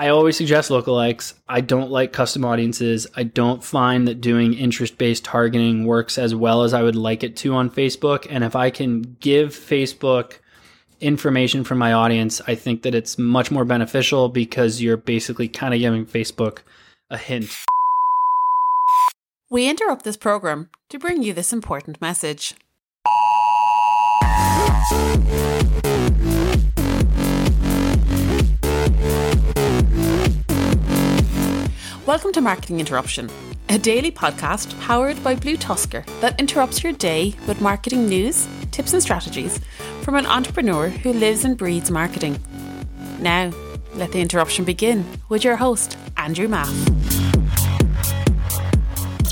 I always suggest lookalikes. I don't like custom audiences. I don't find that doing interest based targeting works as well as I would like it to on Facebook. And if I can give Facebook information from my audience, I think that it's much more beneficial because you're basically kind of giving Facebook a hint. We interrupt this program to bring you this important message. Welcome to Marketing Interruption, a daily podcast powered by BlueTuskr that interrupts your day with marketing news, tips, and strategies from an entrepreneur who lives and breathes marketing. Now, let the interruption begin with your host, Andrew Maff.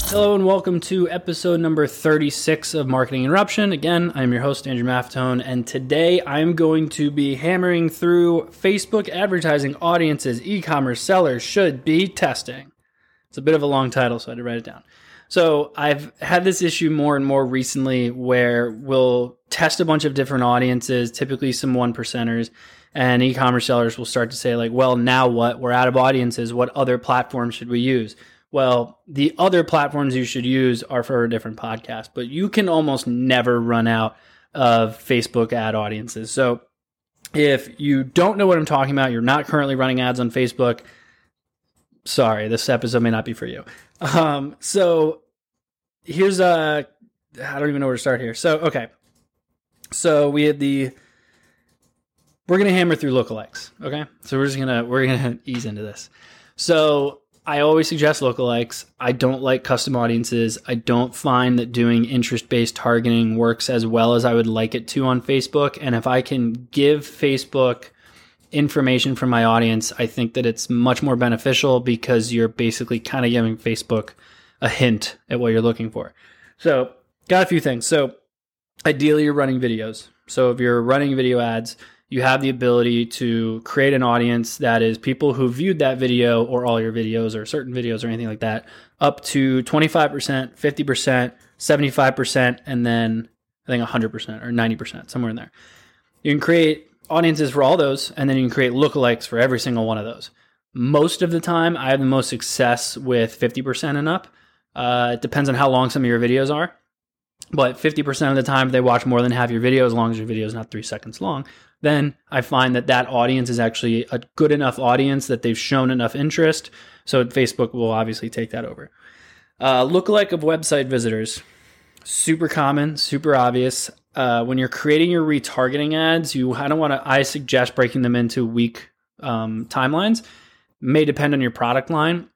Hello and welcome to episode number 36 of Marketing Interruption. Again, I'm your host, Andrew Maffetone, and today I'm going to be hammering through Facebook advertising audiences e commerce sellers should be testing. It's a bit of a long title, so I had to write it down. So I've had this issue more and more recently where we'll test a bunch of different audiences, typically some one percenters, and e commerce sellers will start to say, like, well, now what? We're out of audiences. What other platforms should we use? Well, the other platforms you should use are for a different podcast, but you can almost never run out of Facebook ad audiences. So if you don't know what I'm talking about, you're not currently running ads on Facebook, sorry, this episode may not be for you. Um, so here's a, I don't even know where to start here. So, okay. So we had the, we're going to hammer through lookalikes. Okay. So we're just going to, we're going to ease into this. So I always suggest lookalikes. I don't like custom audiences. I don't find that doing interest based targeting works as well as I would like it to on Facebook. And if I can give Facebook information from my audience, I think that it's much more beneficial because you're basically kind of giving Facebook a hint at what you're looking for. So, got a few things. So, ideally, you're running videos. So, if you're running video ads, you have the ability to create an audience that is people who viewed that video or all your videos or certain videos or anything like that up to 25%, 50%, 75%, and then I think 100% or 90%, somewhere in there. You can create audiences for all those, and then you can create lookalikes for every single one of those. Most of the time, I have the most success with 50% and up. Uh, it depends on how long some of your videos are. But 50% of the time, they watch more than half your video, as long as your video is not three seconds long, then I find that that audience is actually a good enough audience that they've shown enough interest. So Facebook will obviously take that over. Uh, lookalike of website visitors, super common, super obvious. Uh, when you're creating your retargeting ads, you I don't want to. I suggest breaking them into week um, timelines. May depend on your product line,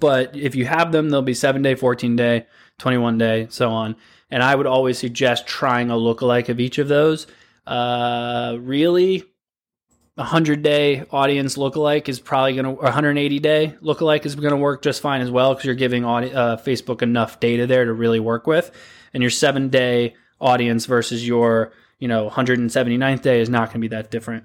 but if you have them, they'll be seven day, 14 day, 21 day, so on. And I would always suggest trying a lookalike of each of those uh, really, a 100 day audience lookalike is probably going to, 180 day lookalike is going to work just fine as well because you're giving audi- uh, Facebook enough data there to really work with. And your seven day audience versus your, you know, 179th day is not going to be that different.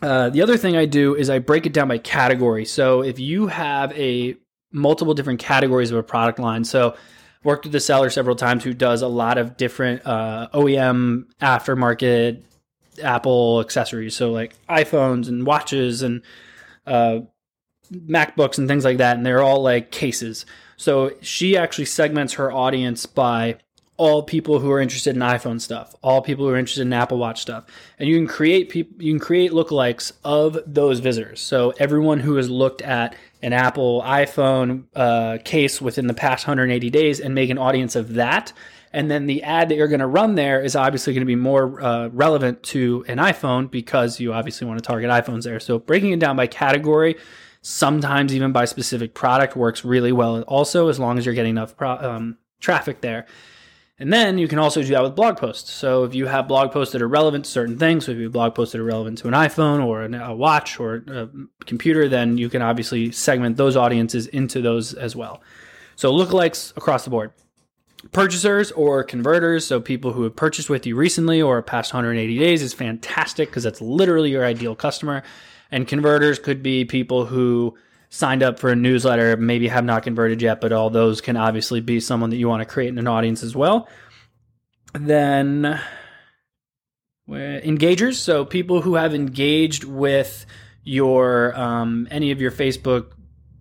Uh, the other thing I do is I break it down by category. So if you have a multiple different categories of a product line, so worked with the seller several times who does a lot of different uh, OEM aftermarket Apple accessories, so like iPhones and watches and uh, MacBooks and things like that, and they're all like cases. So she actually segments her audience by all people who are interested in iPhone stuff, all people who are interested in Apple Watch stuff, and you can create people, you can create lookalikes of those visitors. So everyone who has looked at an Apple iPhone uh, case within the past 180 days and make an audience of that. And then the ad that you're going to run there is obviously going to be more uh, relevant to an iPhone because you obviously want to target iPhones there. So breaking it down by category, sometimes even by specific product, works really well. Also, as long as you're getting enough pro- um, traffic there. And then you can also do that with blog posts. So if you have blog posts that are relevant to certain things, so if you have blog posts that are relevant to an iPhone or a watch or a computer, then you can obviously segment those audiences into those as well. So lookalikes across the board. Purchasers or converters, so people who have purchased with you recently or past 180 days is fantastic because that's literally your ideal customer. And converters could be people who signed up for a newsletter, maybe have not converted yet, but all those can obviously be someone that you want to create in an audience as well. Then engagers, so people who have engaged with your um, any of your Facebook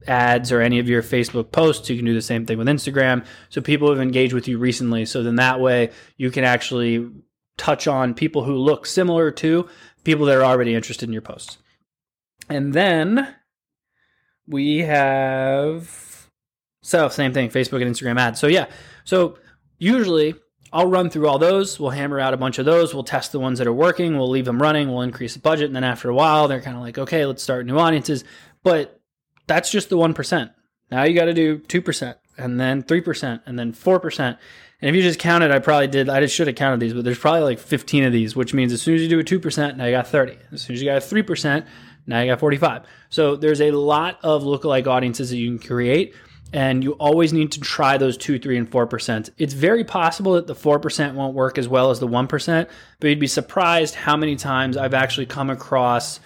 ads or any of your Facebook posts. You can do the same thing with Instagram. So people have engaged with you recently. So then that way you can actually touch on people who look similar to people that are already interested in your posts. And then we have so same thing, Facebook and Instagram ads. So yeah, so usually I'll run through all those. We'll hammer out a bunch of those. We'll test the ones that are working. We'll leave them running. We'll increase the budget. And then after a while, they're kind of like, okay, let's start new audiences. But that's just the 1%. Now you got to do 2% and then 3% and then 4%. And if you just counted, I probably did, I just should have counted these, but there's probably like 15 of these, which means as soon as you do a 2%, now you got 30. As soon as you got a 3%, now you got 45. So there's a lot of lookalike audiences that you can create and you always need to try those 2 3 and 4% it's very possible that the 4% won't work as well as the 1% but you'd be surprised how many times i've actually come across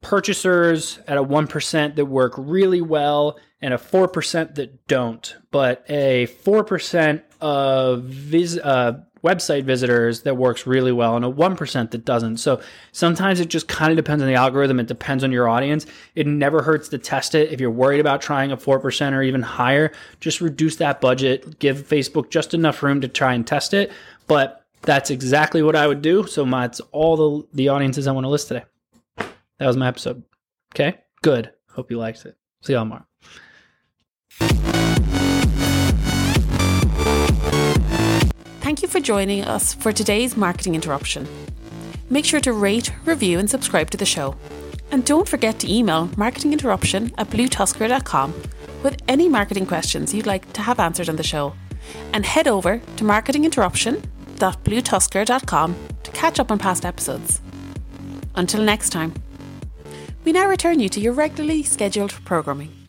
purchasers at a 1% that work really well and a 4% that don't but a 4% of vis- uh, website visitors that works really well and a 1% that doesn't. So sometimes it just kind of depends on the algorithm. It depends on your audience. It never hurts to test it. If you're worried about trying a 4% or even higher, just reduce that budget. Give Facebook just enough room to try and test it. But that's exactly what I would do. So it's all the, the audiences I want to list today. That was my episode. Okay, good. Hope you liked it. See y'all tomorrow. Thank you for joining us for today's marketing interruption. Make sure to rate, review, and subscribe to the show. And don't forget to email marketinginterruption at bluetuskr.com with any marketing questions you'd like to have answered on the show. And head over to marketinginterruption.bluetuskr.com to catch up on past episodes. Until next time, we now return you to your regularly scheduled programming.